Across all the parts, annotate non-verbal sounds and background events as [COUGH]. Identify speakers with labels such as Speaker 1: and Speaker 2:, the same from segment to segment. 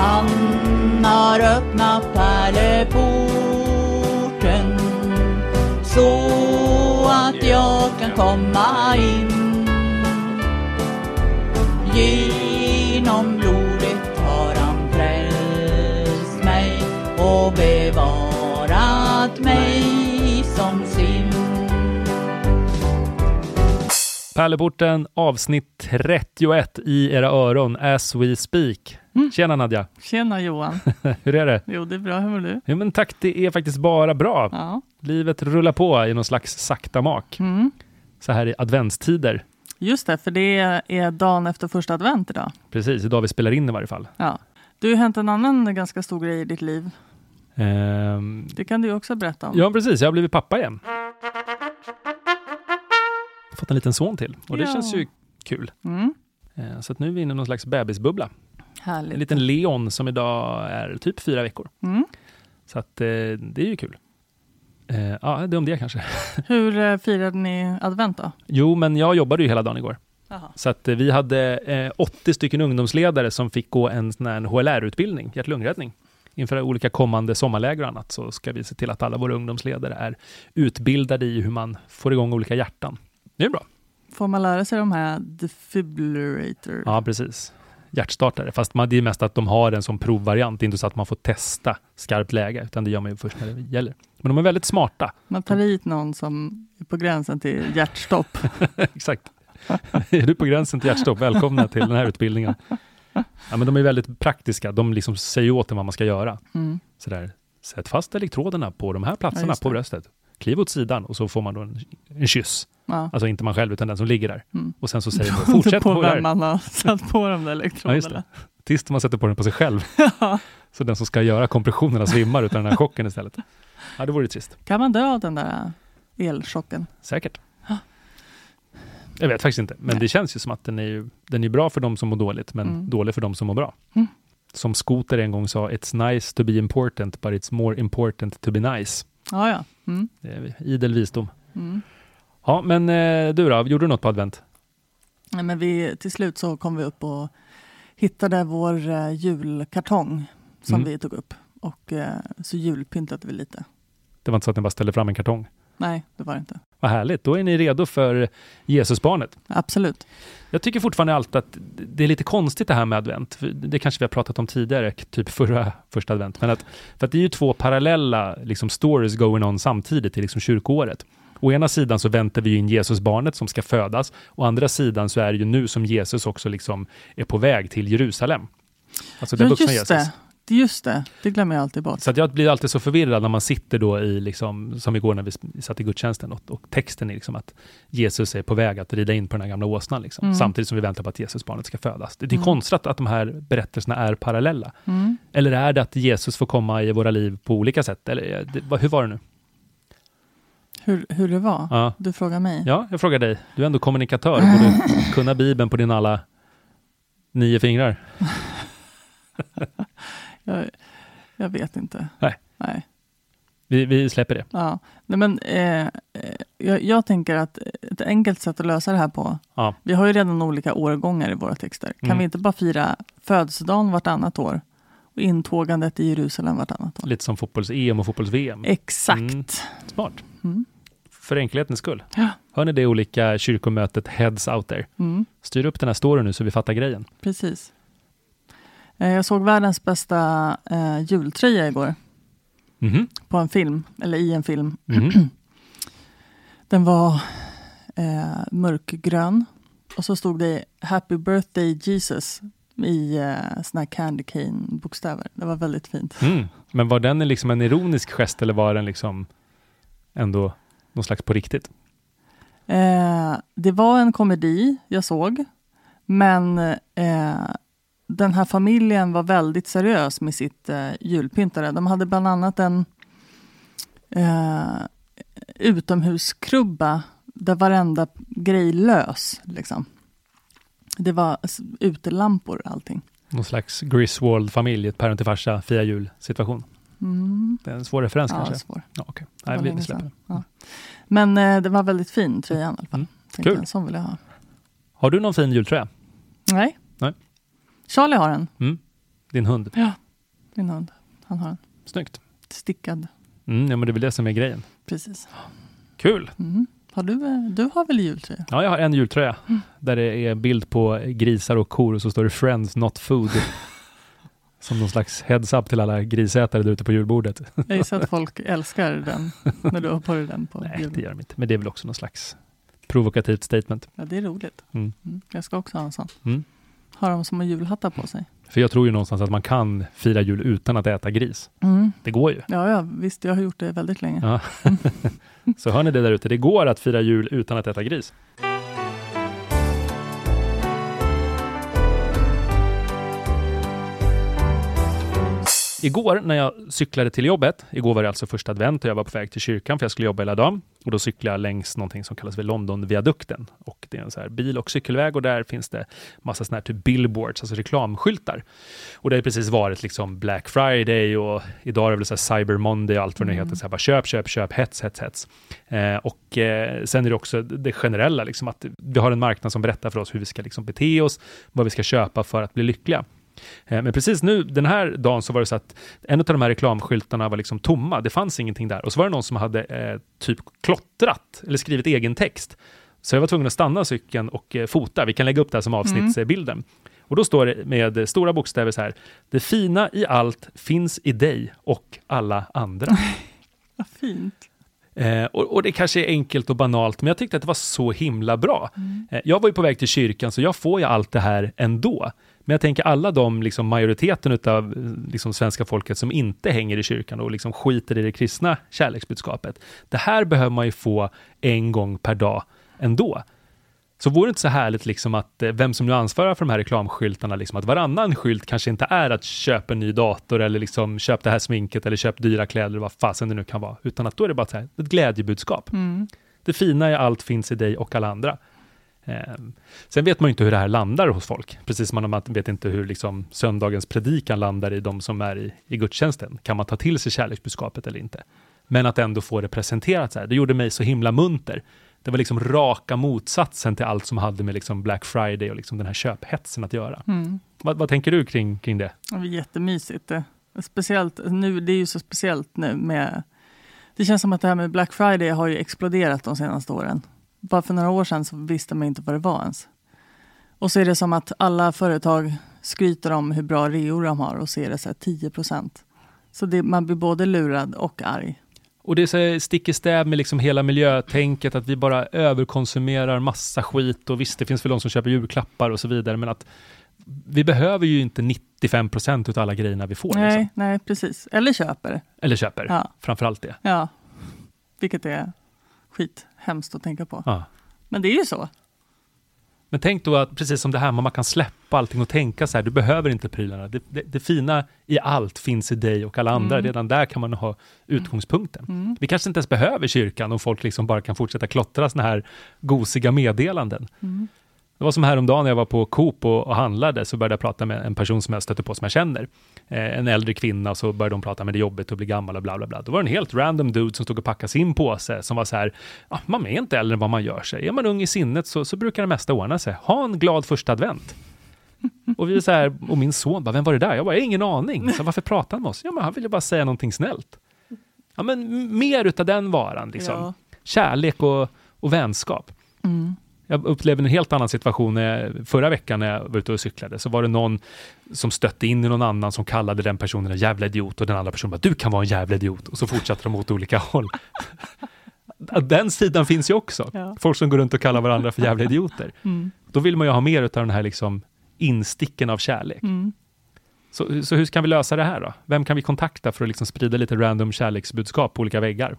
Speaker 1: Han har öppnat pärleporten så att jag kan komma in. Genom blodet har han frälst mig och bevarat
Speaker 2: Pärleporten avsnitt 31 i era öron as we speak. Tjena Nadja,
Speaker 3: Tjena Johan. [LAUGHS]
Speaker 2: hur är det?
Speaker 3: Jo, det är bra. Hur mår du?
Speaker 2: Jo men tack, det är faktiskt bara bra.
Speaker 3: Ja.
Speaker 2: Livet rullar på i någon slags sakta mak.
Speaker 3: Mm.
Speaker 2: Så här i adventstider.
Speaker 3: Just det, för det är dagen efter första advent idag.
Speaker 2: Precis, idag vi spelar in i varje fall.
Speaker 3: Ja. Du har ju hänt en annan ganska stor grej i ditt liv.
Speaker 2: Ehm,
Speaker 3: Det kan du också berätta om.
Speaker 2: ja precis, jag har blivit pappa igen. Fått en liten son till och det
Speaker 3: Ja.
Speaker 2: känns ju kul.
Speaker 3: Mm.
Speaker 2: Ehm, så att nu är vi inne i någon slags bebisbubbla.
Speaker 3: Härligt.
Speaker 2: En liten Leon som idag är typ fyra veckor.
Speaker 3: Mm.
Speaker 2: Så att eh, det är ju kul. Eh, ja, det om det kanske. [LAUGHS]
Speaker 3: Hur eh, firade ni advent då?
Speaker 2: Jo, men jag jobbade ju hela dagen igår.
Speaker 3: Jaha.
Speaker 2: Så att eh, vi hade eh, 80 stycken ungdomsledare som fick gå en sån här HLR-utbildning, hjärt-lungräddning. Inför olika kommande sommarläger och annat så ska vi se till att alla våra ungdomsledare är utbildade i hur man får igång olika hjärtan. Det är bra.
Speaker 3: Får man lära sig de här defibrillator?
Speaker 2: Ja, precis. Hjärtstartare, fast man, det är mest att de har en som provvariant, inte så att man får testa skarpt läge, utan det gör man ju först när det gäller. Men de är väldigt smarta.
Speaker 3: Man tar hit någon som är på gränsen till hjärtstopp. [LAUGHS]
Speaker 2: Exakt. är du på gränsen till hjärtstopp, välkomna till den här utbildningen. Ja, men de är väldigt praktiska, de liksom säger åt en vad man ska göra.
Speaker 3: Mm.
Speaker 2: Sådär, sätt fast elektroderna på de här
Speaker 3: Ja,
Speaker 2: platserna
Speaker 3: just
Speaker 2: på
Speaker 3: det.
Speaker 2: bröstet. Kliv åt sidan och så får man då en, en kyss.
Speaker 3: Ja.
Speaker 2: Alltså inte man själv, utan den som ligger där.
Speaker 3: Mm.
Speaker 2: Och sen så säger [LAUGHS] man, fortsätt
Speaker 3: på
Speaker 2: på här.
Speaker 3: man har satt på de där
Speaker 2: Ja, just
Speaker 3: elektroderna.
Speaker 2: det. Tills man sätter på den på sig själv. [LAUGHS]
Speaker 3: Ja.
Speaker 2: Så den som ska göra kompressionerna svimmar utan den här chocken istället. Ja, det vore trist.
Speaker 3: Kan man dö av den där elchocken?
Speaker 2: Säkert.
Speaker 3: Ja.
Speaker 2: Jag vet faktiskt inte, men
Speaker 3: Nej.
Speaker 2: det känns ju som att den är, ju, den är bra för de som mår dåligt, men
Speaker 3: Mm.
Speaker 2: dålig för de som mår bra.
Speaker 3: Mm.
Speaker 2: Som Skoter en gång sa, it's nice to be important, but it's more important to be nice.
Speaker 3: Ja, ja. Mm.
Speaker 2: Det är idel visdom.
Speaker 3: Mm.
Speaker 2: Ja, men eh, du då, gjorde du något på advent?
Speaker 3: Nej, men vi, till slut så kom vi upp och hittade vår eh, julkartong som
Speaker 2: Mm.
Speaker 3: vi tog upp. Och eh, så julpyntade vi lite.
Speaker 2: Det var inte så att ni bara ställde fram en kartong?
Speaker 3: Nej, det var det inte.
Speaker 2: Vad härligt, då är ni redo för Jesusbarnet.
Speaker 3: Absolut.
Speaker 2: Jag tycker fortfarande alltid att det är lite konstigt det här med advent. Det kanske vi har pratat om tidigare, typ förra första advent. Men att, för att det är ju två parallella liksom, stories going on samtidigt i liksom, kyrkoåret. Å ena sidan så väntar vi in Jesusbarnet som ska födas. Å andra sidan så är det ju nu som Jesus också liksom är på väg till Jerusalem. Alltså den
Speaker 3: Ja,
Speaker 2: vuxna Jesus.
Speaker 3: det. Just det, det glömmer jag alltid bort.
Speaker 2: Så jag blir alltid så förvirrad när man sitter då i, liksom, som igår när vi satt i gudstjänsten och, och texten är liksom att Jesus är på väg att rida in på den här gamla åsnan, liksom,
Speaker 3: Mm.
Speaker 2: samtidigt som vi väntar på att Jesusbarnet ska födas. Det, det är
Speaker 3: Mm.
Speaker 2: konstigt att de här berättelserna är parallella.
Speaker 3: Mm.
Speaker 2: Eller är det att Jesus får komma i våra liv på olika sätt? Eller, eh, det, hur var det nu?
Speaker 3: Hur, hur det var?
Speaker 2: Ja.
Speaker 3: Du frågar mig?
Speaker 2: ja, jag frågar dig. Du är ändå kommunikatör, borde kunna Bibeln på din alla nio fingrar. [LAUGHS]
Speaker 3: Jag, jag vet inte.
Speaker 2: Nej.
Speaker 3: Nej.
Speaker 2: Vi, vi släpper det.
Speaker 3: Ja. Nej, men, eh, eh, jag, jag tänker att ett enkelt sätt att lösa det här på,
Speaker 2: Ja.
Speaker 3: vi har ju redan olika årgångar i våra texter. Kan
Speaker 2: Mm.
Speaker 3: vi inte bara fira födelsedagen vartannat år och intågandet i Jerusalem vartannat år?
Speaker 2: Lite som fotbolls-EM och fotbolls-VM.
Speaker 3: Exakt.
Speaker 2: Mm. Smart.
Speaker 3: Mm.
Speaker 2: För enkelhetens skull.
Speaker 3: Ja.
Speaker 2: Hör ni det olika kyrkomötet heads out there?
Speaker 3: Mm,
Speaker 2: Styr upp den här storyn nu så vi fattar grejen.
Speaker 3: precis. Eh, jag såg världens bästa eh, jultröja igår
Speaker 2: Mhm.
Speaker 3: på en film, eller i en film.
Speaker 2: Mhm. [CLEARS THROAT]
Speaker 3: Den var eh, mörkgrön och så stod det Happy birthday Jesus i eh, såna här candy cane bokstäver. Det var väldigt fint.
Speaker 2: Mm. Men var den liksom en ironisk gest eller var den liksom ändå någon slags på riktigt?
Speaker 3: Eh, det var en komedi jag såg, men eh, den här familjen var väldigt seriös med sitt eh, julpyntare. De hade bland annat en eh, utomhuskrubba där varenda grej lös. Liksom. Det var utelampor allting.
Speaker 2: Någon slags Griswold-familj, ett päron till farsa, fia jul-situation.
Speaker 3: Mm.
Speaker 2: Det är en svår referens
Speaker 3: Ja,
Speaker 2: kanske?
Speaker 3: svår.
Speaker 2: Ja.
Speaker 3: Det
Speaker 2: Nej, vi, släpper det.
Speaker 3: Ja. Men eh, det var väldigt fin tröja i alla fall.
Speaker 2: Mm. Kul.
Speaker 3: En sån vill jag ha.
Speaker 2: Har du någon fin jultröja?
Speaker 3: Nej. Charlie har en.
Speaker 2: Mm. Din hund.
Speaker 3: Ja, min hund. Han har en
Speaker 2: Snyggt.
Speaker 3: stickad.
Speaker 2: Mm, ja, men det är väl det som är grejen.
Speaker 3: Precis.
Speaker 2: Kul!
Speaker 3: Mm. Har du, du har väl jultröja?
Speaker 2: Ja, jag har en jultröja
Speaker 3: Mm.
Speaker 2: där det är bild på grisar och kor och så står det Friends Not Food. [LAUGHS] Som någon slags heads-up till alla grisätare där ute på julbordet.
Speaker 3: Jag gissar att folk älskar den när du har på dig den på
Speaker 2: Nej,
Speaker 3: jul.
Speaker 2: det gör de inte. Men det är väl också någon slags provokativt statement.
Speaker 3: Ja, det är roligt.
Speaker 2: Mm.
Speaker 3: Mm. Jag ska också ha en sån.
Speaker 2: Mm.
Speaker 3: Har de som har julhattar på sig.
Speaker 2: För jag tror ju någonstans att man kan fira jul utan att äta gris.
Speaker 3: Mm.
Speaker 2: Det går ju.
Speaker 3: Ja, ja, visst. Jag har gjort det väldigt länge.
Speaker 2: Ja. [LAUGHS] så hör ni det där ute, det går att fira jul utan att äta gris. Igår när jag cyklade till jobbet, igår var det alltså första advent och jag var på väg till kyrkan för jag skulle jobba hela dagen. Och då cyklade jag längs någonting som kallas för Londonviadukten. Och det är en så här bil och cykelväg och där finns det massa sådana här typ billboards, alltså reklamskyltar. Och det har precis varit liksom Black Friday och idag är det väl så Cyber Monday och allt vad det
Speaker 3: Mm.
Speaker 2: heter. Så här bara köp, köp, köp, hets, hets, hets. Eh, och eh, sen är det också det generella, liksom att vi har en marknad som berättar för oss hur vi ska liksom bete oss, vad vi ska köpa för att bli lyckliga. Eh, Men precis nu, den här dagen, så var det så att en av de här reklamskyltarna var liksom tomma. Det fanns ingenting där. Och så var det någon som hade eh, typ klottrat eller skrivit egen text. Så jag var tvungen att stanna cykeln och eh, fota. Vi kan lägga upp det här som avsnittsbilden. Och då står det med stora bokstäver så här. Det fina i allt finns i dig och alla andra. [LAUGHS]
Speaker 3: Vad fint.
Speaker 2: Eh, och, och det kanske är enkelt och banalt, men jag tyckte att det var så himla bra.
Speaker 3: Mm.
Speaker 2: Eh, jag var ju på väg till kyrkan, så jag får ju allt det här ändå. Men jag tänker alla de, liksom majoriteten av liksom svenska folket som inte hänger i kyrkan och liksom skiter i det kristna kärleksbudskapet. Det här behöver man ju få en gång per dag ändå. Så vore det inte så härligt liksom att eh, vem som nu ansvarar för de här reklamskyltarna, liksom att varannan skylt kanske inte är att köpa en ny dator eller liksom köp det här sminket eller köp dyra kläder eller vad fasen det nu kan vara, utan att då är det bara ett glädjebudskap.
Speaker 3: Mm.
Speaker 2: Det fina i allt finns i dig och alla andra. Eh, sen vet man ju inte hur det här landar hos folk, precis som man vet inte hur liksom söndagens predikan landar i de som är i, i gudstjänsten. Kan man ta till sig kärleksbudskapet eller inte? Men att ändå få det presenterat så här, det gjorde mig så himla munter. Det var liksom raka motsatsen till allt som hade med liksom Black Friday och liksom den här köphetsen att göra.
Speaker 3: Mm.
Speaker 2: Vad, vad tänker du kring, kring det?
Speaker 3: Det var jättemysigt. Det. Speciellt nu, det är ju så speciellt nu med... Det känns som att det här med Black Friday har ju exploderat de senaste åren. Bara för några år sedan så visste man inte vad det var ens. Och så är det som att alla företag skryter om hur bra reor de har och ser det så här 10 procent. Så det, man blir både lurad och arg.
Speaker 2: Och det är så stick i stäv med liksom hela miljötänket, att vi bara överkonsumerar massa skit och visst, det finns väl de som köper julklappar och så vidare, men att vi behöver ju inte 95 procent av alla grejerna vi får.
Speaker 3: Nej,
Speaker 2: Liksom.
Speaker 3: nej, precis. Eller köper.
Speaker 2: Eller köper,
Speaker 3: Ja.
Speaker 2: framförallt det.
Speaker 3: Ja. Vilket är skit hemskt att tänka på.
Speaker 2: Ja.
Speaker 3: Men det är ju så.
Speaker 2: Men tänk då att precis som det här, man kan släppa allting och tänka så här, du behöver inte prylarna. Det, det, det fina i allt finns i dig och alla andra.
Speaker 3: Mm.
Speaker 2: Redan där kan man ha utgångspunkten.
Speaker 3: Mm.
Speaker 2: Vi kanske inte ens behöver kyrkan om folk liksom bara kan fortsätta klottra såna här gosiga meddelanden.
Speaker 3: Mm.
Speaker 2: Det var som häromdagen när jag var på Coop och, och handlade, så började jag prata med en person som jag stötte på som jag känner. Eh, en äldre kvinna, så började de prata med det jobbigt att bli gammal och bla bla bla. Då var det en helt random dude som stod och packade sin påse, som var så här, ah, man är inte äldre än vad man gör sig. Är man ung i sinnet så, så brukar det mesta ordna sig. Ha en glad första advent. [LAUGHS] Och vi så här, och min son bara, vem var det där? Jag bara, ingen aning. Så varför pratar han med oss? Ja, men han ville bara säga någonting snällt. Ja, men mer utav den varan, liksom.
Speaker 3: Ja.
Speaker 2: Kärlek och, och vänskap.
Speaker 3: Mm.
Speaker 2: Jag upplevde en helt annan situation när förra veckan när jag var ute och cyklade. Så var det någon som stötte in i någon annan som kallade den personen en jävla idiot och den andra personen bara du kan vara en jävla idiot och så fortsatte de åt olika [LAUGHS] håll. Den sidan finns ju också.
Speaker 3: Ja.
Speaker 2: Folk som går runt och kallar varandra för jävla idioter. [LAUGHS]
Speaker 3: Mm.
Speaker 2: Då vill man ju ha mer av den här liksom insticken av kärlek.
Speaker 3: Mm.
Speaker 2: Så, så hur kan vi lösa det här då? Vem kan vi kontakta för att liksom sprida lite random kärleksbudskap på olika väggar?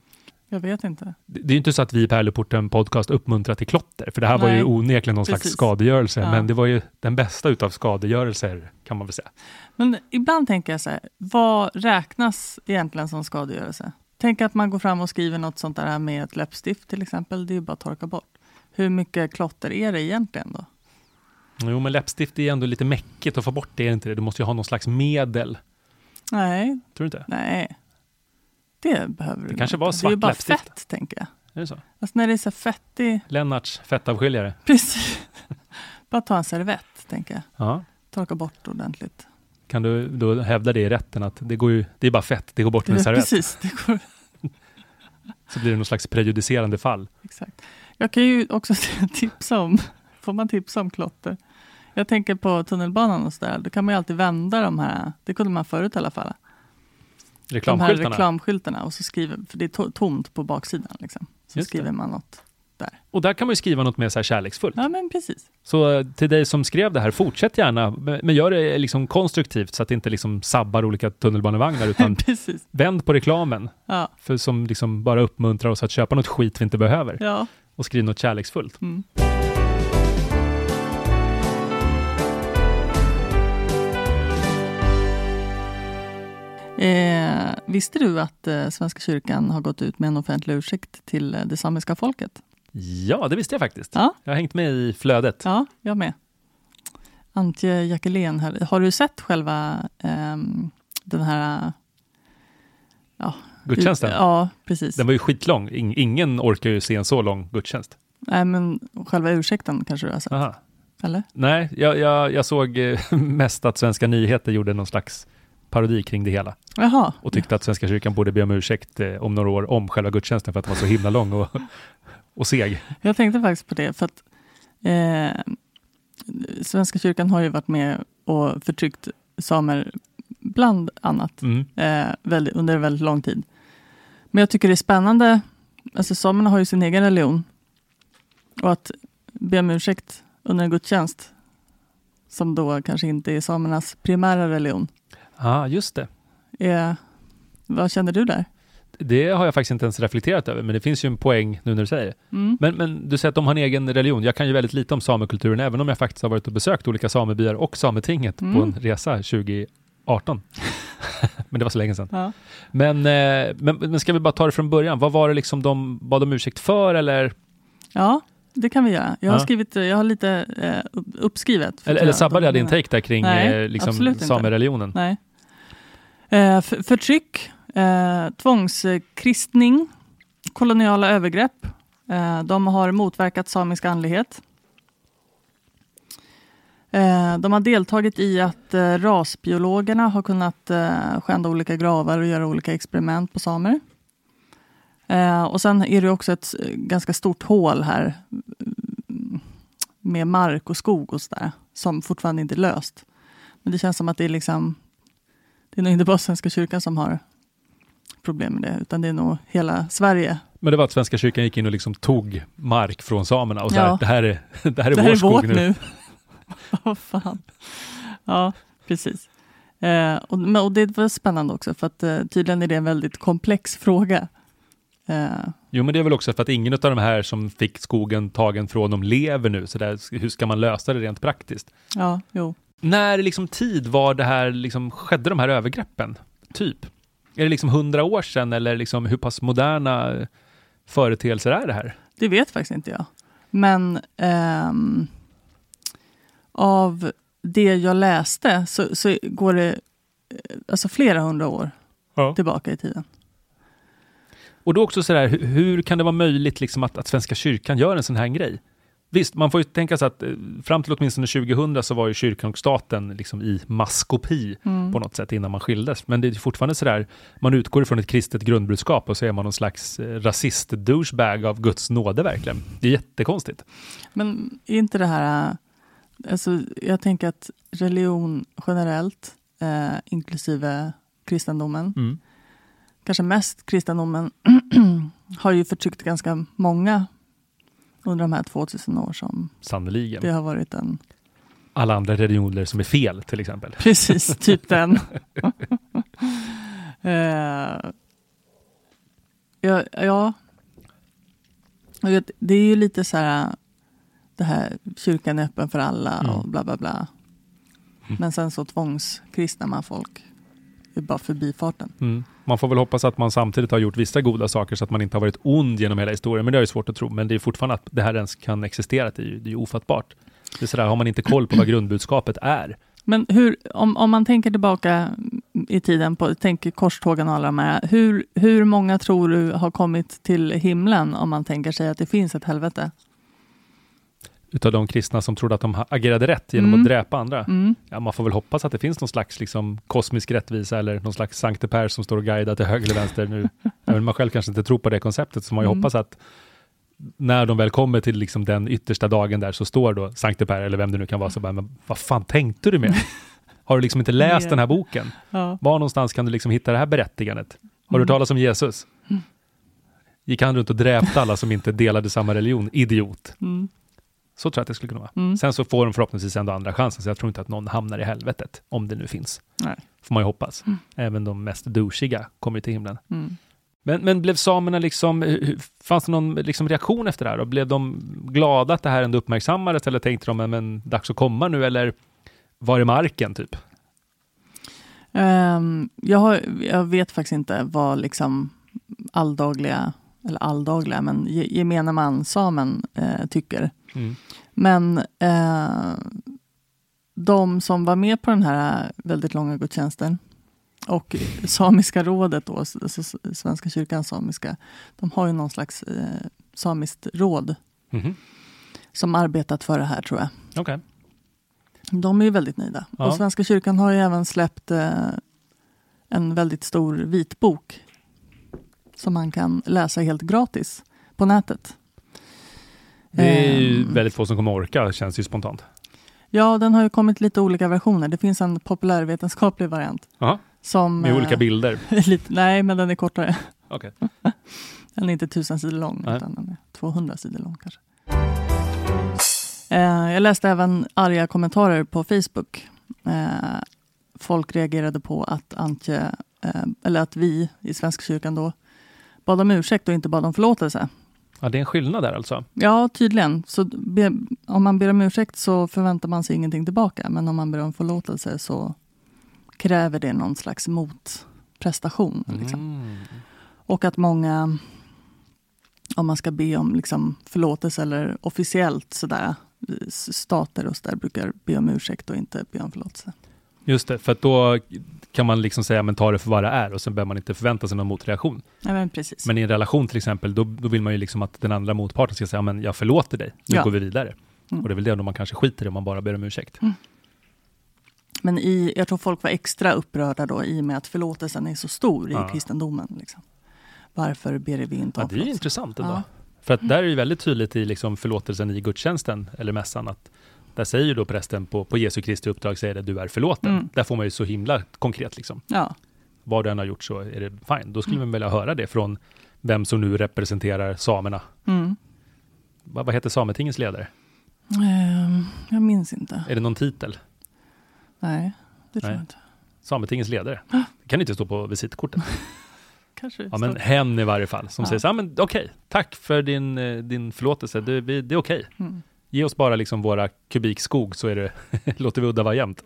Speaker 3: Jag vet inte.
Speaker 2: Det är ju inte så att vi i Pärleporten podcast uppmuntrar till klotter, för det här var ju
Speaker 3: Nej,
Speaker 2: onekligen någon slags
Speaker 3: precis.
Speaker 2: skadegörelse,
Speaker 3: Ja.
Speaker 2: men det var ju den bästa utav skadegörelser, kan man väl säga.
Speaker 3: Men ibland tänker jag så här, vad räknas egentligen som skadegörelse? Tänk att man går fram och skriver något sånt där med ett läppstift till exempel, det är ju bara att torka bort. Hur mycket klotter är det egentligen då?
Speaker 2: Jo, men läppstift är ändå lite mäckigt att få bort det, är inte det? Du måste ju ha någon slags medel,
Speaker 3: Nej,
Speaker 2: tror du inte?
Speaker 3: nej. Det behöver du
Speaker 2: Det kanske
Speaker 3: nog
Speaker 2: var
Speaker 3: inte. Det är ju
Speaker 2: svart
Speaker 3: bara fett, tänker jag.
Speaker 2: Är det så?
Speaker 3: Alltså när det är så fettig,
Speaker 2: Lennarts fettavskiljare. [LAUGHS]
Speaker 3: precis. bara ta en servett, tänker jag.
Speaker 2: Ja,
Speaker 3: Torka bort ordentligt.
Speaker 2: kan du då hävda det i rätten att det, går ju, det är bara fett, det går bort med en [LAUGHS] servett.
Speaker 3: Precis, det går, [LAUGHS]
Speaker 2: Så blir det någon slags prejudicerande fall.
Speaker 3: exakt. Jag kan ju också tipsa om, får man tipsa om klotter? Jag tänker på tunnelbanan och sådär, då kan man ju alltid vända de här, det kunde man förut i alla fall. De här
Speaker 2: Reklamskyltarna.
Speaker 3: reklamskyltarna och så skriver, för det är to- tomt på baksidan liksom. Så
Speaker 2: Just det.
Speaker 3: skriver man något.
Speaker 2: Och där kan man ju skriva något mer så här kärleksfullt.
Speaker 3: Ja men precis.
Speaker 2: Så eh, till dig som skrev det här, fortsätt gärna, men men gör det liksom konstruktivt så att det inte liksom sabbar olika tunnelbanevagnar, [LAUGHS] utan
Speaker 3: precis.
Speaker 2: vänd på reklamen,
Speaker 3: Ja,
Speaker 2: för som liksom bara uppmuntrar oss att köpa något skit vi inte behöver,
Speaker 3: ja.
Speaker 2: och skriv något kärleksfullt.
Speaker 3: Mm. Eh, visste du att eh, Svenska kyrkan har gått ut med en offentlig ursäkt till eh, det samiska folket?
Speaker 2: Ja, det visste jag faktiskt.
Speaker 3: Ja.
Speaker 2: Jag har hängt med i flödet.
Speaker 3: Ja, jag med. Antje Jackelén. Har du sett själva ehm, den här... Ja,
Speaker 2: Gudstjänsten.
Speaker 3: Ja, precis.
Speaker 2: Den var ju skitlång. In- ingen orkar ju se en så lång gudstjänst.
Speaker 3: Nej, men själva ursäkten kanske du har sett?
Speaker 2: Aha.
Speaker 3: Eller?
Speaker 2: Nej, jag, jag, jag såg eh, [LAUGHS] mest att Svenska nyheter gjorde någon slags parodi kring det hela
Speaker 3: Jaha.
Speaker 2: och tyckte att Svenska kyrkan borde be om ursäkt eh, om några år om själva gudstjänsten för att den var så himla lång och, [LAUGHS] och seg.
Speaker 3: Jag tänkte faktiskt på det, för att eh, Svenska kyrkan har ju varit med och förtryckt samer, bland annat,
Speaker 2: Mm.
Speaker 3: eh, väldigt, under väldigt lång tid. Men jag tycker det är spännande, alltså samerna har ju sin egen religion, och att be om ursäkt under en gudstjänst, som då kanske inte är samernas primära religion.
Speaker 2: Ja, just det.
Speaker 3: Eh, vad känner du där?
Speaker 2: Det har jag faktiskt inte ens reflekterat över, men det finns ju en poäng nu när du säger det.
Speaker 3: Mm.
Speaker 2: Men, men du säger att de har en egen religion. Jag kan ju väldigt lite om samekulturen, även om jag faktiskt har varit och besökt olika samebyar och Sametinget på
Speaker 3: Mm.
Speaker 2: en resa 2018. [LAUGHS] men det var så länge sedan.
Speaker 3: Ja.
Speaker 2: Men, eh, men, men ska vi bara ta det från början? Vad var det liksom de bad om ursäkt för eller,
Speaker 3: ja, det kan vi göra. Jag har,
Speaker 2: Ja.
Speaker 3: skrivit, jag har lite eh, upp- uppskrivet.
Speaker 2: eller, eller sabbade jag din take där kring
Speaker 3: Nej,
Speaker 2: eh, liksom samereligionen?
Speaker 3: Nej. Eh, förtryck, eh, tvångskristning, koloniala övergrepp. Eh, de har motverkat samisk andlighet. Eh, de har deltagit i att eh, rasbiologerna har kunnat eh, skända olika gravar och göra olika experiment på samer. Eh, och sen är det också ett eh, ganska stort hål här med mark och skog och sådär som fortfarande inte är löst. Men det känns som att det är liksom det är nog inte bara Svenska kyrkan som har problem med det, utan det är nog hela Sverige.
Speaker 2: Men det var att Svenska kyrkan gick in och liksom tog mark från samerna och så
Speaker 3: Ja.
Speaker 2: här, det här är, det här är
Speaker 3: det
Speaker 2: vår
Speaker 3: här är
Speaker 2: skog
Speaker 3: vårt
Speaker 2: nu.
Speaker 3: nu. [LAUGHS] Vad fan. Ja, precis. Eh, och, och det var spännande också, för att eh, tydligen är det en väldigt komplex fråga. Eh,
Speaker 2: Jo, men det är väl också för att ingen av de här som fick skogen tagen från dem lever nu, så där, hur ska man lösa det rent praktiskt?
Speaker 3: ja, jo.
Speaker 2: När liksom tid var det här, liksom, skedde de här övergreppen? Typ. Är det liksom hundra år sedan eller liksom hur pass moderna företeelser är det här?
Speaker 3: Det vet faktiskt inte jag. Men ehm, av det jag läste så, så går det eh, alltså flera hundra år
Speaker 2: Ja.
Speaker 3: tillbaka i tiden.
Speaker 2: Och då också sådär, hur, hur kan det vara möjligt liksom att, att Svenska kyrkan gör en sån här grej? Visst, man får ju tänka sig att eh, fram till åtminstone 2000 så var ju kyrkan och staten liksom i maskopi
Speaker 3: Mm.
Speaker 2: på något sätt innan man skildes. Men det är fortfarande sådär, man utgår ifrån ett kristet grundbudskap och så är man någon slags eh, rasist-douchebag av Guds nåde verkligen. Det är jättekonstigt.
Speaker 3: Men är inte det här... äh, Alltså, jag tänker att religion generellt, eh, inklusive kristendomen,
Speaker 2: Mm.
Speaker 3: kanske mest kristendomen, [CLEARS THROAT] har ju förtryckt ganska många under de här 2000 år som
Speaker 2: Sannerligen.
Speaker 3: det har varit en...
Speaker 2: Alla andra religioner som är fel till exempel.
Speaker 3: Precis, typ den. [LAUGHS] eh, ja, ja. Vet, det är ju lite så här, det här kyrkan är öppen för alla
Speaker 2: Mm.
Speaker 3: och bla bla bla. Men sen så tvångskristnar man folk. Är bara förbifarten.
Speaker 2: Mm. Man får väl hoppas att man samtidigt har gjort vissa goda saker så att man inte har varit ond genom hela historien. Men det är ju svårt att tro. Men det är fortfarande att det här ens kan existera. Det är ju, det är ju ofattbart. Det är sådär, har man inte koll på vad grundbudskapet är.
Speaker 3: Men hur, om, om man tänker tillbaka i tiden, på, tänker korstågen och alla de här. Hur, hur många tror du har kommit till himlen om man tänker sig att det finns ett helvete?
Speaker 2: Utav de kristna som trodde att de agerade rätt genom
Speaker 3: Mm.
Speaker 2: att dräpa andra.
Speaker 3: Mm.
Speaker 2: Ja, man får väl hoppas att det finns någon slags liksom, kosmisk rättvisa eller någon slags Sankte Per som står och guidar till höger eller vänster. Nu, [LAUGHS] även om man själv kanske inte tror på det konceptet, så man ju
Speaker 3: Mm.
Speaker 2: hoppas att när de väl kommer till liksom den yttersta dagen där så står då Sankte Per eller vem det nu kan vara så bara, men vad fan tänkte du med? [LAUGHS] Har du liksom inte läst den här boken?
Speaker 3: Ja.
Speaker 2: Var någonstans kan du liksom hitta det här berättigandet? Har du
Speaker 3: Mm.
Speaker 2: hört talas om Jesus? Gick han runt och dräpte alla som inte delade samma religion? Idiot.
Speaker 3: Mm.
Speaker 2: Så tror jag att det skulle kunna vara.
Speaker 3: Mm.
Speaker 2: Sen så får de förhoppningsvis ändå andra chansen, så jag tror inte att någon hamnar i helvetet, om det nu finns.
Speaker 3: Nej.
Speaker 2: Får man ju hoppas. Även de mest douchiga kommer ju till himlen.
Speaker 3: Mm.
Speaker 2: Men, men blev samerna liksom, fanns det någon liksom reaktion efter det här? Och blev de glada att det här ändå uppmärksammades, eller tänkte de, men dags att komma nu, eller var är marken, typ?
Speaker 3: Ehm, jag, har, jag vet faktiskt inte vad liksom alldagliga, eller alldagliga, men ge- gemene man, samen, eh, tycker.
Speaker 2: Mm.
Speaker 3: Men eh, de som var med på den här väldigt långa gudstjänsten och Samiska rådet, då, s- Svenska kyrkans samiska, de har ju någon slags eh, samiskt råd
Speaker 2: Mhm.
Speaker 3: som arbetat för det här tror jag.
Speaker 2: Okej.
Speaker 3: De är ju väldigt nöjda.
Speaker 2: Ja.
Speaker 3: Och Svenska kyrkan har ju även släppt eh, en väldigt stor vitbok som man kan läsa helt gratis på nätet.
Speaker 2: Det är ju
Speaker 3: Ehm.
Speaker 2: väldigt få som kommer orka, känns ju spontant.
Speaker 3: Ja, den har ju kommit lite olika versioner. Det finns en populärvetenskaplig variant.
Speaker 2: Jaha,
Speaker 3: Som,
Speaker 2: med
Speaker 3: eh,
Speaker 2: olika bilder. [LAUGHS]
Speaker 3: lite, nej, men den är kortare.
Speaker 2: Okej. [LAUGHS]
Speaker 3: Den är inte tusen sidor lång,
Speaker 2: Nej.
Speaker 3: utan den är 200 sidor lång kanske. Eh, jag läste även arga kommentarer på Facebook. Eh, folk reagerade på att Antje, eh, eller att vi i Svenska kyrkan då bad om ursäkt och inte bad om förlåtelse.
Speaker 2: Ja, det är en skillnad där alltså.
Speaker 3: Ja, tydligen. Så be, om man ber om ursäkt så förväntar man sig ingenting tillbaka. Men om man ber om förlåtelse så kräver det någon slags motprestation. Liksom.
Speaker 2: Mm.
Speaker 3: Och att många, om man ska be om liksom förlåtelse eller officiellt sådär, stater och sådär brukar be om ursäkt och inte be om förlåtelse.
Speaker 2: Just det, för då kan man liksom säga, men ta det för vad det är och sen behöver man inte förvänta sig någon motreaktion.
Speaker 3: Nej, men precis.
Speaker 2: Men i en relation till exempel, då, då vill man ju liksom att den andra motparten ska säga, men jag förlåter dig, nu
Speaker 3: Ja.
Speaker 2: går vi vidare.
Speaker 3: Mm.
Speaker 2: Och det är väl det då man kanske skiter i om man bara ber om ursäkt.
Speaker 3: Men i, jag tror folk var extra upprörda då i och med att förlåtelsen är så stor i
Speaker 2: Ja.
Speaker 3: kristendomen. Liksom. Varför ber vi inte
Speaker 2: Ja,
Speaker 3: om
Speaker 2: det är ju intressant ändå.
Speaker 3: Ja.
Speaker 2: För att där är det väldigt tydligt i liksom förlåtelsen i gudstjänsten, eller mässan, att där säger ju då prästen på, på Jesu Kristi uppdrag, säger det, du är förlåten.
Speaker 3: Mm.
Speaker 2: Där får man ju så himla konkret liksom.
Speaker 3: Ja,
Speaker 2: Vad du än har gjort så är det fine. Då skulle
Speaker 3: Mm.
Speaker 2: man vilja höra det från vem som nu representerar samerna.
Speaker 3: mm.
Speaker 2: Vad, vad heter Sametingets ledare?
Speaker 3: Ehm, jag minns inte.
Speaker 2: Är det någon titel?
Speaker 3: Nej, det tror
Speaker 2: Nej.
Speaker 3: jag inte.
Speaker 2: Sametingets ledare? Det kan inte stå på visitkortet. [LAUGHS]
Speaker 3: Kanske
Speaker 2: Ja, men hen i varje fall, som
Speaker 3: Ja.
Speaker 2: säger så här, men okej, tack för din, eh, din förlåtelse, det, vi, det är okej.
Speaker 3: Mm.
Speaker 2: Ge oss bara liksom våra kubik skog så är det, [LAUGHS] låter vi udda vara jämnt.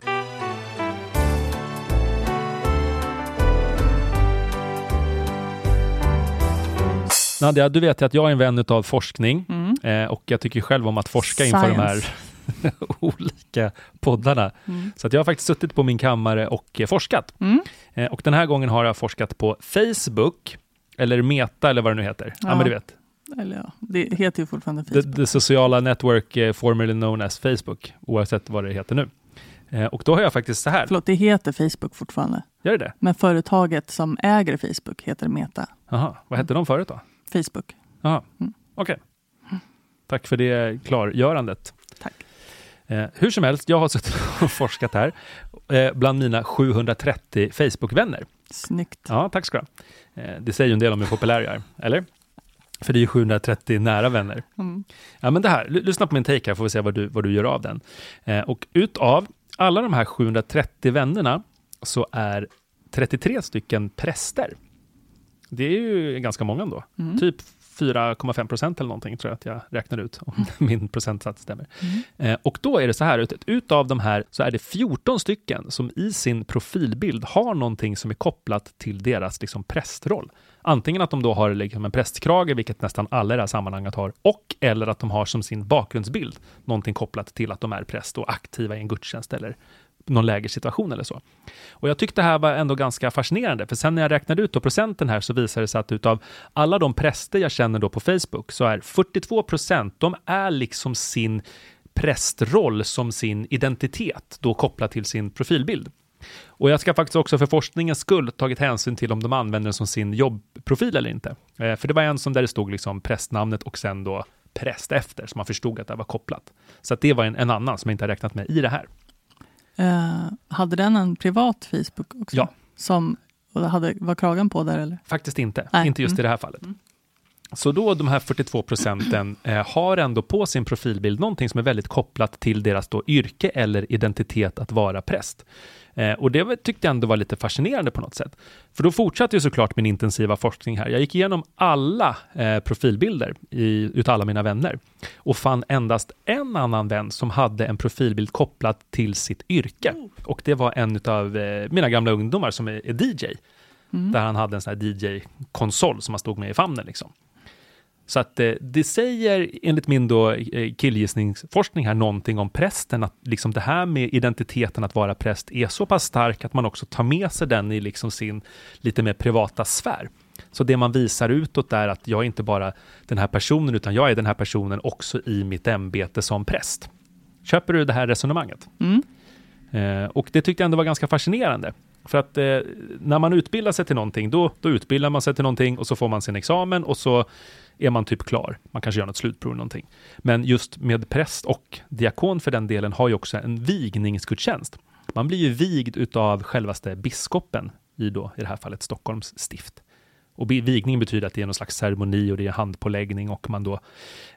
Speaker 2: Nadja, du vet ju att jag är en vän av forskning
Speaker 3: Mm.
Speaker 2: eh, och jag tycker själv om att forska inför de här
Speaker 3: Science. [LAUGHS]
Speaker 2: olika poddarna.
Speaker 3: Mm.
Speaker 2: Så att jag har faktiskt suttit på min kammare och eh, forskat.
Speaker 3: Mm.
Speaker 2: Eh, och den här gången har jag forskat på Facebook, eller Meta eller vad det nu heter. Ja,
Speaker 3: Ja.
Speaker 2: men du vet.
Speaker 3: Eller ja, det heter ju fortfarande Facebook.
Speaker 2: det sociala network eh, formerly known as Facebook, oavsett vad det heter nu. Eh, och då har jag faktiskt så här,
Speaker 3: Förlåt, det heter Facebook fortfarande.
Speaker 2: gör det det?
Speaker 3: Men företaget som äger Facebook heter Meta.
Speaker 2: Jaha, vad hette de förut då?
Speaker 3: Facebook.
Speaker 2: Jaha,
Speaker 3: Mm.
Speaker 2: okej. Tack för det klargörandet.
Speaker 3: Tack.
Speaker 2: Eh, hur som helst, jag har suttit [LAUGHS] och forskat här eh, bland mina 730 Facebook-vänner.
Speaker 3: Snyggt.
Speaker 2: Ja, tack ska du ha. eh, Det säger ju en del om hur populär jag är, eller? För det är ju 730 nära vänner.
Speaker 3: Mm.
Speaker 2: Ja, men det här, lyssna på min take här, får vi se vad du, vad du gör av den. Eh, och utav alla de här 730 vännerna så är 33 stycken präster. Det är ju ganska många ändå.
Speaker 3: Mm.
Speaker 2: Typ 4,5 procent eller någonting tror jag att jag räknar ut, om [LAUGHS] min procentsats stämmer.
Speaker 3: Mm.
Speaker 2: Eh, och då är det så här, ut, utav de här så är det 14 stycken som i sin profilbild har någonting som är kopplat till deras liksom, prästroll. Antingen att de då har liksom en prästkrage, vilket nästan alla i det här sammanhanget har, och eller att de har som sin bakgrundsbild någonting kopplat till att de är präst och aktiva i en gudstjänst eller någon lägersituation eller så. Och jag tyckte det här var ändå ganska fascinerande, för sen när jag räknade ut då procenten här så visade det sig att utav alla de präster jag känner då på Facebook så är 42 procent, de är liksom sin prästroll som sin identitet, då kopplat till sin profilbild. Och jag ska faktiskt också för forskningens skull tagit hänsyn till om de använder den som sin jobbprofil eller inte. Eh, för det var en som där det stod liksom prästnamnet och sen då präst efter, så man förstod att det var kopplat. Så att det var en, en annan som jag inte har räknat med i det här.
Speaker 3: Eh, hade den en privat Facebook också?
Speaker 2: Ja.
Speaker 3: Som och hade, var kragen på där eller?
Speaker 2: Faktiskt inte,
Speaker 3: Nej.
Speaker 2: inte just
Speaker 3: Mm.
Speaker 2: i det här fallet. Så då de här 42 procenten eh, har ändå på sin profilbild någonting som är väldigt kopplat till deras då yrke eller identitet att vara präst. Eh, och det tyckte jag ändå var lite fascinerande på något sätt. För då fortsatte ju såklart min intensiva forskning här. Jag gick igenom alla eh, profilbilder i, utav alla mina vänner och fann endast en annan vän som hade en profilbild kopplad till sitt yrke. Och det var en av eh, mina gamla ungdomar som är, är DJ. Där han hade en sån här DJ-konsol som han stod med i famnen. Liksom. Så att eh, det säger enligt min då eh, killgissningsforskning här någonting om prästen, att liksom det här med identiteten att vara präst är så pass stark att man också tar med sig den i liksom sin lite mer privata sfär. Så det man visar utåt är att jag är inte bara den här personen, utan jag är den här personen också i mitt ämbete som präst. Köper du det här resonemanget?
Speaker 3: Mm.
Speaker 2: Eh, och det tyckte jag ändå var ganska fascinerande. För att eh, när man utbildar sig till någonting, då, då utbildar man sig till någonting och så får man sin examen och så är man typ klar. Man kanske gör något slutprov eller någonting. Men just med präst och diakon för den delen har ju också en vigningsgudstjänst. Man blir ju vigd utav självaste biskopen i då, i det här fallet Stockholms stift. Och vigning betyder att det är någon slags ceremoni och det är handpåläggning och man då,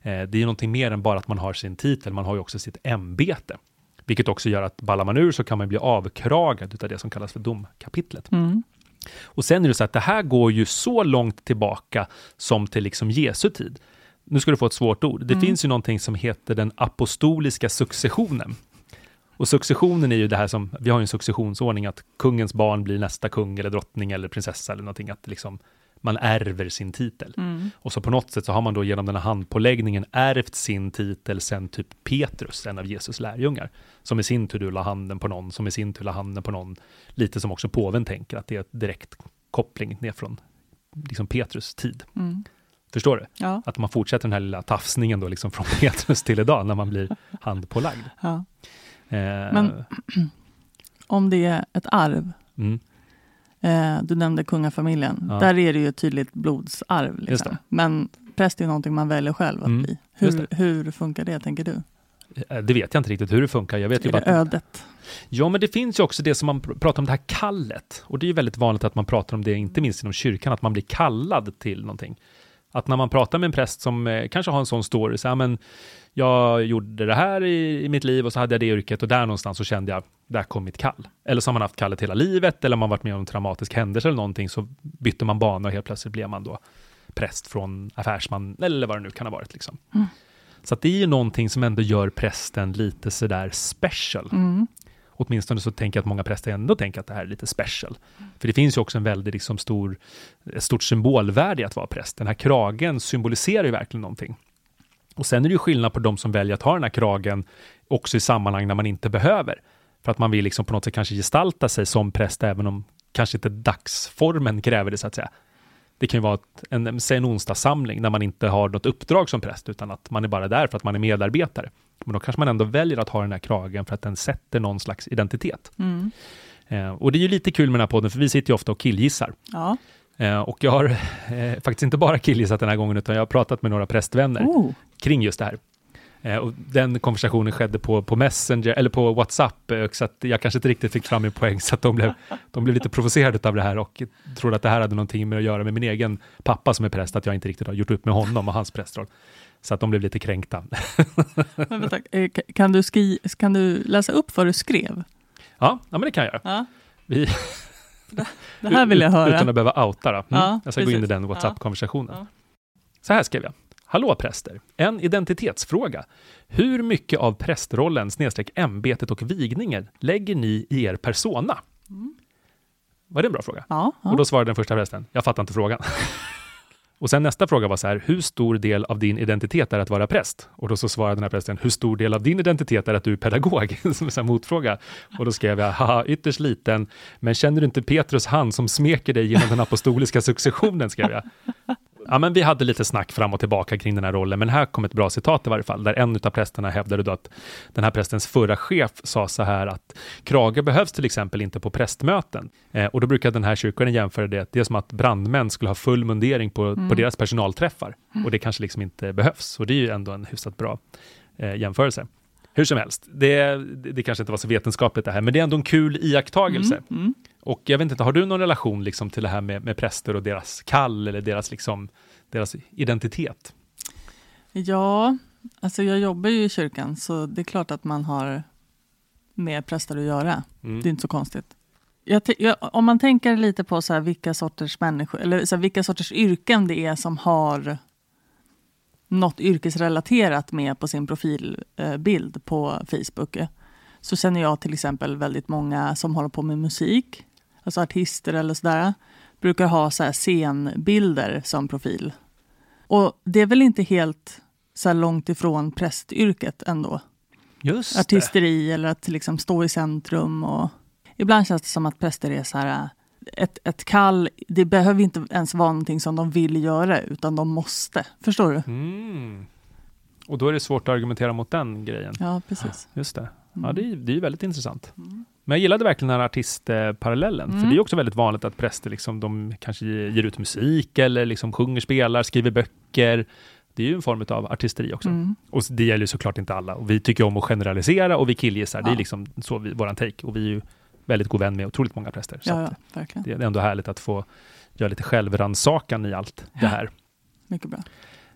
Speaker 2: eh, det är någonting mer än bara att man har sin titel, man har ju också sitt ämbete. Vilket också gör att ballar man ur så kan man bli avkragad utav det som kallas för domkapitlet.
Speaker 3: Mm.
Speaker 2: Och sen är det så att det här går ju så långt tillbaka som till liksom Jesu tid. Nu ska du få ett svårt ord. Det finns ju någonting som heter den apostoliska successionen. Och successionen är ju det här som, vi har ju en successionsordning att kungens barn blir nästa kung eller drottning eller prinsessa eller någonting, att liksom man ärver sin titel.
Speaker 3: Mm.
Speaker 2: Och så på något sätt så har man då genom den här handpåläggningen ärvt sin titel sen typ Petrus, en av Jesus lärjungar, som i sin tur la handen på någon, som i sin tur la handen på någon, lite som också påven tänker, att det är ett direkt koppling ner från liksom Petrus tid.
Speaker 3: Mm.
Speaker 2: Förstår du?
Speaker 3: Ja,
Speaker 2: Att man fortsätter den här lilla tafsningen då liksom från [LAUGHS] Petrus till idag när man blir handpålagd.
Speaker 3: ja.
Speaker 2: Eh,
Speaker 3: Men- [CLEARS THROAT] Om det är ett arv,
Speaker 2: mm,
Speaker 3: eh, du nämnde kungafamiljen,
Speaker 2: Ja.
Speaker 3: där är det ju ett tydligt blodsarv. Liksom. Men präst är ju någonting man väljer själv att
Speaker 2: Mm,
Speaker 3: bli. Hur, hur funkar det, tänker du?
Speaker 2: eh, det vet jag inte riktigt hur det funkar. Jag vet ju
Speaker 3: Är
Speaker 2: bara
Speaker 3: det ödet?
Speaker 2: Ja, men det finns ju också det som man pr- pratar om, det här kallet. Och det är ju väldigt vanligt att man pratar om det, inte minst inom kyrkan, att man blir kallad till någonting. Att när man pratar med en präst som eh, kanske har en sån story, så här, men jag gjorde det här i, i mitt liv och så hade jag det yrket och där någonstans så kände jag, där kom mitt kall. Eller så har man haft kallet hela livet, eller man varit med om en traumatisk händelse eller någonting, så bytte man bana och helt plötsligt blev man då präst från affärsman, eller vad det nu kan ha varit. Liksom.
Speaker 3: Mm.
Speaker 2: Så att det är ju någonting som ändå gör prästen lite sådär special.
Speaker 3: Mm.
Speaker 2: Åtminstone så tänker jag att många präster ändå tänker att det här är lite special. För det finns ju också en väldigt liksom stor, ett stort symbolvärde i att vara präst. Den här kragen symboliserar ju verkligen någonting. Och sen är det ju skillnad på de som väljer att ha den här kragen också i sammanhang när man inte behöver. För att man vill liksom på något sätt kanske gestalta sig som präst, även om kanske inte dagsformen kräver det så att säga. Det kan ju vara ett, en, en onsdagssamling när man inte har något uppdrag som präst, utan att man är bara där för att man är medarbetare. Men då kanske man ändå väljer att ha den här kragen för att den sätter någon slags identitet.
Speaker 3: Mm.
Speaker 2: Eh, och det är ju lite kul med den här podden, för vi sitter ju ofta och killgissar.
Speaker 3: Ja.
Speaker 2: Eh, och jag har eh, faktiskt inte bara killgissat den här gången, utan jag har pratat med några prästvänner
Speaker 3: Oh.
Speaker 2: kring just det här. Eh, och den konversationen skedde på, på Messenger, eller på WhatsApp, eh, så att jag kanske inte riktigt fick fram min poäng, så att de blev, de blev lite provocerade av det här och trodde att det här hade någonting med att göra med min egen pappa som är präst, att jag inte riktigt har gjort upp med honom och hans prästroll. Så att de blev lite kränkta. [LAUGHS]
Speaker 3: Men vänta, eh, ka- kan, du skri, kan du läsa upp vad du skrev?
Speaker 2: Ja, ja men det kan jag.
Speaker 3: Ja.
Speaker 2: Vi,
Speaker 3: Det här [LAUGHS] vill jag höra.
Speaker 2: Utan att behöva outa då. Mm.
Speaker 3: Ja,
Speaker 2: jag ska gå in i
Speaker 3: precis.
Speaker 2: den. WhatsApp-konversationen.
Speaker 3: Ja.
Speaker 2: Så här skrev jag. Hallå präster! En identitetsfråga. Hur mycket av prästrollen, snedstreck ämbetet och vigningen lägger ni i er persona? Var det en bra fråga?
Speaker 3: Ja, ja.
Speaker 2: Och då svarade den första prästen, jag fattar inte frågan. [LAUGHS] och sen nästa fråga var så här, hur stor del av din identitet är att vara präst? Och då så svarade den här prästen, hur stor del av din identitet är att du är pedagog? [LAUGHS] som en motfråga. Och då skrev jag, haha, ytterst liten, men känner du inte Petrus hand som smeker dig genom den apostoliska successionen? skrev jag. Ja, men vi hade lite snack fram och tillbaka kring den här rollen, men här kom ett bra citat i varje fall, där en av prästerna hävdade då att den här prästens förra chef sa så här att krage behövs till exempel inte på prästmöten. Eh, och då brukar den här kyrkoherden jämföra det, det är som att brandmän skulle ha full mundering på,
Speaker 3: Mm.
Speaker 2: på deras personalträffar, och det kanske liksom inte behövs. Och det är ju ändå en hyfsat bra eh, jämförelse. Hur som helst, det, det, det kanske inte var så vetenskapligt det här, men det är ändå en kul iakttagelse.
Speaker 3: Mm, mm.
Speaker 2: Och jag vet inte, har du någon relation liksom till det här med, med präster och deras kall eller deras, liksom, deras identitet?
Speaker 3: Ja, alltså jag jobbar ju i kyrkan så det är klart att man har med präster att göra.
Speaker 2: Mm.
Speaker 3: Det är inte så konstigt. Jag, jag, om man tänker lite på så här vilka sorters människor, eller så vilka sorters yrken det är som har något yrkesrelaterat med på sin profilbild på Facebook. Så känner jag till exempel väldigt många som håller på med musik, alltså artister eller sådär, brukar ha så här scenbilder som profil. Och det är väl inte helt så långt ifrån prästyrket ändå
Speaker 2: Just det.
Speaker 3: artisteri eller att liksom stå i centrum. Och ibland känns det som att präster är så här, äh, ett, ett kall, det behöver inte ens vara någonting som de vill göra, utan de måste. Förstår du?
Speaker 2: Mm. Och då är det svårt att argumentera mot den grejen.
Speaker 3: Ja, precis.
Speaker 2: Just det. Ja,
Speaker 3: Mm.
Speaker 2: det är, det är väldigt intressant.
Speaker 3: Mm.
Speaker 2: Men jag gillade verkligen den här artistparallellen, för
Speaker 3: Mm.
Speaker 2: det är också väldigt vanligt att präster liksom, de kanske ger ut musik eller liksom sjunger, spelar, skriver böcker. Det är ju en form av artisteri också.
Speaker 3: Mm.
Speaker 2: Och det gäller ju såklart inte alla. Och vi tycker om att generalisera och vi killgissar. Det är
Speaker 3: Ja.
Speaker 2: liksom så vi, våran take. Och vi är ju väldigt god vän med otroligt många präster. Så
Speaker 3: Ja, ja,
Speaker 2: det är ändå härligt att få göra lite självrannsakan i allt det här.
Speaker 3: Mycket bra.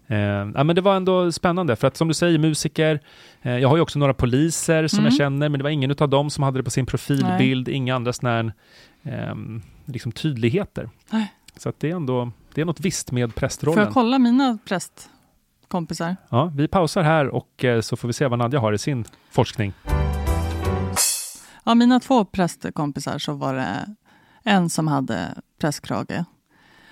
Speaker 2: Eh, ja, men det var ändå spännande, för att som du säger, musiker, eh, jag har ju också några poliser som
Speaker 3: Mm.
Speaker 2: jag känner, men det var ingen av dem som hade det på sin profilbild, inga andra sådana här ehm, liksom tydligheter.
Speaker 3: Nej.
Speaker 2: Så att det är ändå, det är något visst med
Speaker 3: Får
Speaker 2: prästrollen.
Speaker 3: jag kolla mina prästkompisar?
Speaker 2: Ja, vi pausar här och eh, så får vi se vad Nadja har i sin forskning.
Speaker 3: Ja, mina två prästkompisar så var det en som hade prästkrage.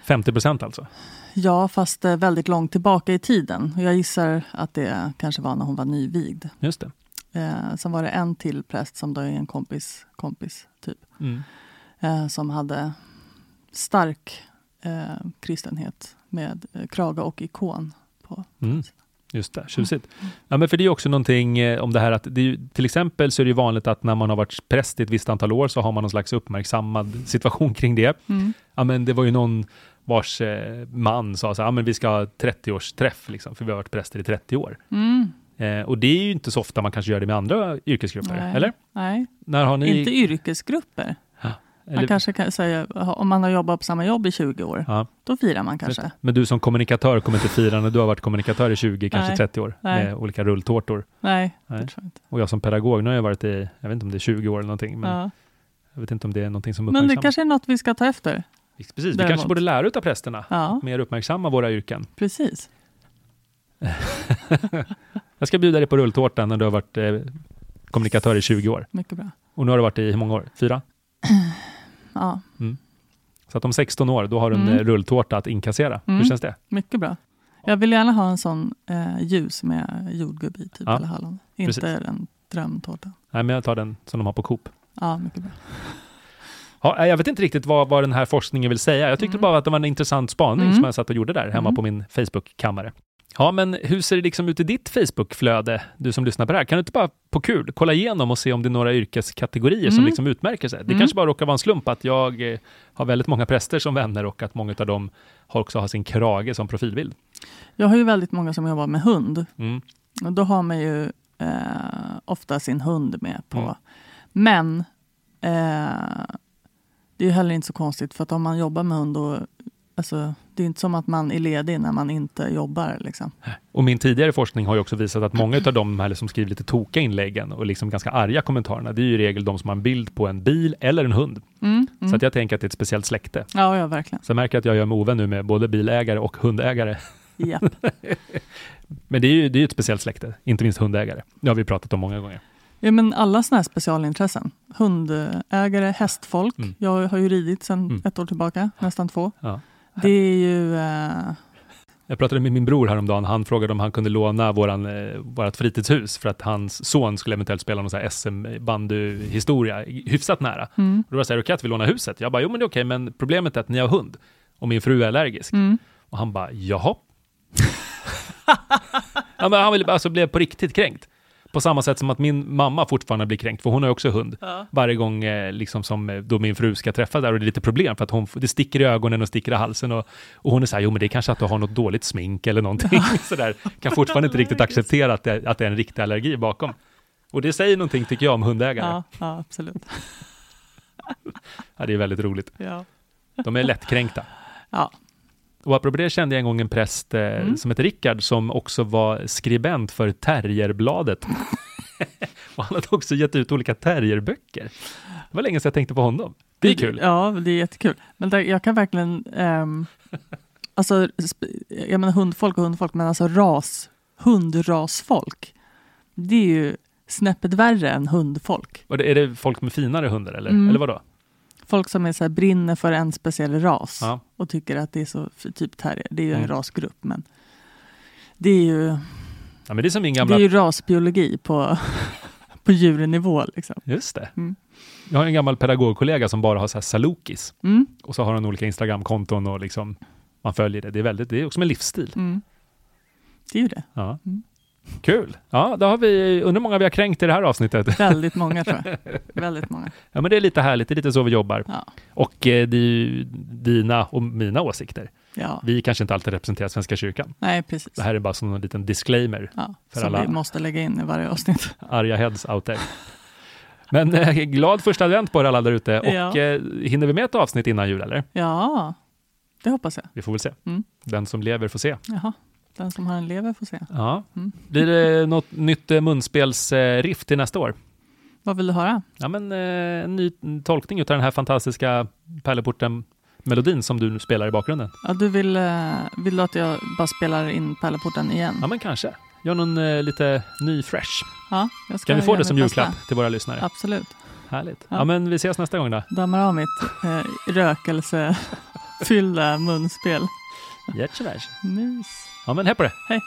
Speaker 2: 50 procent alltså.
Speaker 3: Ja, fast eh, väldigt långt tillbaka i tiden. Jag gissar att det kanske var när hon var nyvigd.
Speaker 2: Just det.
Speaker 3: Eh, sen var det en till präst som då är en kompis, kompis typ,
Speaker 2: Mm.
Speaker 3: eh, som hade stark eh, kristenhet med eh, krage och ikon. På.
Speaker 2: Mm. Just det, tjusigt. Ja, men för det är också någonting eh, om det här att det är, till exempel så är det ju vanligt att när man har varit präst i ett visst antal år så har man någon slags uppmärksammad situation kring det.
Speaker 3: Mm.
Speaker 2: Ja, men det var ju någon vars eh, man sa så här, ja, men vi ska ha 30-årsträff, liksom, för vi har varit präster i 30 år.
Speaker 3: Mm.
Speaker 2: Eh, och det är ju inte så ofta man kanske gör det med andra yrkesgrupper,
Speaker 3: Nej.
Speaker 2: eller?
Speaker 3: Nej,
Speaker 2: När har ni...
Speaker 3: inte yrkesgrupper. Man
Speaker 2: eller,
Speaker 3: kanske kan säga, om man har jobbat på samma jobb i 20 år,
Speaker 2: ja,
Speaker 3: då firar man kanske.
Speaker 2: men du som kommunikatör kommer inte fira när du har varit kommunikatör i 20, kanske
Speaker 3: Nej.
Speaker 2: 30 år,
Speaker 3: Nej.
Speaker 2: med olika rulltårtor.
Speaker 3: Nej,
Speaker 2: Nej.
Speaker 3: det tror jag inte.
Speaker 2: Och jag som pedagog, nu har jag varit i, jag vet inte om det är 20 år eller någonting, men
Speaker 3: ja.
Speaker 2: jag vet inte om det är någonting som
Speaker 3: Men det
Speaker 2: uppmärksammas.
Speaker 3: kanske är något vi ska ta efter.
Speaker 2: Precis, vi
Speaker 3: däremot.
Speaker 2: kanske borde lära ut av prästerna,
Speaker 3: Ja,
Speaker 2: mer uppmärksamma våra yrken.
Speaker 3: precis. [LAUGHS]
Speaker 2: Jag ska bjuda dig på rulltårta när du har varit eh, kommunikatör i 20 år.
Speaker 3: Mycket bra.
Speaker 2: Och nu har du varit i hur många år? Fyra? [CLEARS THROAT]
Speaker 3: Ja,
Speaker 2: Så att om 16 år, då har du en
Speaker 3: Mm.
Speaker 2: eh, rulltårta att inkassera. Hur
Speaker 3: Mm.
Speaker 2: känns det?
Speaker 3: mycket bra. Jag vill gärna ha en sån eh, ljus med jordgubb i, typ,
Speaker 2: Ja,
Speaker 3: eller hallon. Inte
Speaker 2: precis.
Speaker 3: en drömtårta.
Speaker 2: Nej, men jag tar den som de har på Coop.
Speaker 3: Ja, mycket bra.
Speaker 2: Ja, nej, jag vet inte riktigt vad, vad den här forskningen vill säga. Jag tyckte
Speaker 3: Mm.
Speaker 2: bara att det var en intressant spaning
Speaker 3: Mm.
Speaker 2: som jag satt och gjorde där hemma
Speaker 3: Mm.
Speaker 2: på min Facebook-kammare. Ja, men hur ser det liksom ut i ditt Facebook-flöde, du som lyssnar på det här? Kan du inte bara på kul kolla igenom och se om det är några yrkeskategorier som
Speaker 3: Mm.
Speaker 2: liksom utmärker sig? Det
Speaker 3: Mm.
Speaker 2: kanske bara råkar vara en slump att jag eh, har väldigt många präster som vänner och att många av dem har också har sin krage som profilbild.
Speaker 3: Jag har ju väldigt många som jobbar med hund.
Speaker 2: Mm.
Speaker 3: Och då har man ju eh, ofta sin hund med på. Men eh, det är ju heller inte så konstigt för att om man jobbar med hund då, alltså, det är inte som att man är ledig när man inte jobbar. Liksom.
Speaker 2: Och min tidigare forskning har ju också visat att många av de här som skriver lite toka inläggen och liksom ganska arga kommentarerna, det är ju i regel de som har en bild på en bil eller en hund.
Speaker 3: Mm, mm.
Speaker 2: Så att jag tänker att det är ett speciellt släkte.
Speaker 3: Ja, ja, verkligen.
Speaker 2: Så jag märker att jag gör mig ovän nu med både bilägare och hundägare.
Speaker 3: Japp. [LAUGHS]
Speaker 2: Men det är ju det är ett speciellt släkte, inte minst hundägare. Det har vi pratat om många gånger.
Speaker 3: Ja, men alla sådana här specialintressen. Hundägare, hästfolk.
Speaker 2: Mm.
Speaker 3: Jag har ju ridit sedan
Speaker 2: Mm.
Speaker 3: ett år tillbaka, nästan två.
Speaker 2: Ja.
Speaker 3: Det är ju... Eh,
Speaker 2: Jag pratade med min bror häromdagen. Han frågade om han kunde låna våran, eh, vårt fritidshus för att hans son skulle eventuellt spela någon SM-bandyhistoria hyfsat nära.
Speaker 3: mm,
Speaker 2: Och då var det så här, okej att vi lånar huset? Jag bara, jo men det är okej, men problemet är att ni har hund och min fru är allergisk.
Speaker 3: mm,
Speaker 2: Och han bara, jaha? [LAUGHS] han ville, alltså, blev på riktigt kränkt. På samma sätt som att min mamma fortfarande blir kränkt, för hon har ju också hund.
Speaker 3: Ja.
Speaker 2: Varje gång eh, liksom som eh, då min fru ska träffa där och det är lite problem för att hon, det sticker i ögonen och sticker i halsen och, och hon är så här, jo men det är kanske att du har något dåligt smink eller någonting [LAUGHS] sådär. Kan fortfarande inte riktigt acceptera att det, att det är en riktig allergi bakom. Och det säger någonting tycker jag om hundägare. Ja.
Speaker 3: Ja, [LAUGHS] ja absolut.
Speaker 2: det är väldigt roligt.
Speaker 3: Ja.
Speaker 2: De är lättkränkta.
Speaker 3: Ja.
Speaker 2: Och apropå det kände jag en gång en präst eh,
Speaker 3: Mm.
Speaker 2: som heter Rickard som också var skribent för Terrierbladet. [LAUGHS] och han hade också gett ut olika terrierböcker. Det var länge sedan jag tänkte på honom. Det är kul.
Speaker 3: Ja, det är jättekul. Men där, jag kan verkligen, ehm, [LAUGHS] alltså, jag menar hundfolk och hundfolk, men alltså ras, hundrasfolk. Det är ju snäppet värre än hundfolk.
Speaker 2: Och det, är det folk med finare hundar eller,
Speaker 3: Mm.
Speaker 2: eller vadå?
Speaker 3: Folk som är så här, brinner för en speciell ras
Speaker 2: Ja.
Speaker 3: och tycker att det är så, typ terrier, det är ju en
Speaker 2: Mm.
Speaker 3: rasgrupp, men det är ju,
Speaker 2: ja, men det är som min
Speaker 3: det
Speaker 2: gamla...
Speaker 3: är ju rasbiologi på, [LAUGHS] på djurnivå. Liksom.
Speaker 2: Just det.
Speaker 3: Mm.
Speaker 2: Jag har en gammal pedagogkollega som bara har så här salukis.
Speaker 3: Mm,
Speaker 2: Och så har han olika Instagramkonton och liksom man följer det. Det är, väldigt, det är också en livsstil.
Speaker 3: mm. Det är ju det.
Speaker 2: Ja.
Speaker 3: Mm.
Speaker 2: Kul. Ja, då har vi, undrar många vi har kränkt i det här avsnittet.
Speaker 3: Väldigt många tror jag. [LAUGHS] Väldigt många.
Speaker 2: Ja, men det är lite härligt. Det är lite så vi jobbar.
Speaker 3: Ja.
Speaker 2: Och eh, det är ju dina och mina åsikter.
Speaker 3: Ja.
Speaker 2: Vi kanske inte alltid representerar Svenska kyrkan.
Speaker 3: Nej, precis.
Speaker 2: Det här är bara som en liten disclaimer.
Speaker 3: Ja,
Speaker 2: för
Speaker 3: som
Speaker 2: alla-
Speaker 3: vi måste lägga in i varje avsnitt. [LAUGHS]
Speaker 2: Arga heads out there. Men eh, glad första advent på er alla där ute. Och
Speaker 3: Ja.
Speaker 2: eh, hinner vi med ett avsnitt innan jul eller?
Speaker 3: Ja, det hoppas jag.
Speaker 2: Vi får väl se.
Speaker 3: Mm.
Speaker 2: Den som lever får se.
Speaker 3: Jaha, den som har en lever får se.
Speaker 2: Ja.
Speaker 3: Mm.
Speaker 2: Blir det något nytt eh, munspelsriff till nästa år?
Speaker 3: Vad vill du höra?
Speaker 2: Ja, men eh, en ny tolkning av den här fantastiska Pärleporten-melodin som du spelar i bakgrunden.
Speaker 3: Ja, du vill, eh, vill du att jag bara spelar in Pärleporten igen?
Speaker 2: Ja, men kanske. Gör någon lite ny fresh.
Speaker 3: Ja, jag ska
Speaker 2: Kan vi få det som
Speaker 3: bästa.
Speaker 2: julklapp till våra lyssnare?
Speaker 3: Absolut.
Speaker 2: Härligt.
Speaker 3: Ja.
Speaker 2: Ja, men vi ses nästa gång då.
Speaker 3: Dammar av mitt eh, rökelsefyllda munspel.
Speaker 2: Jättevärs. [LAUGHS]
Speaker 3: Mys.
Speaker 2: Ja, men hej på det.
Speaker 3: Hej.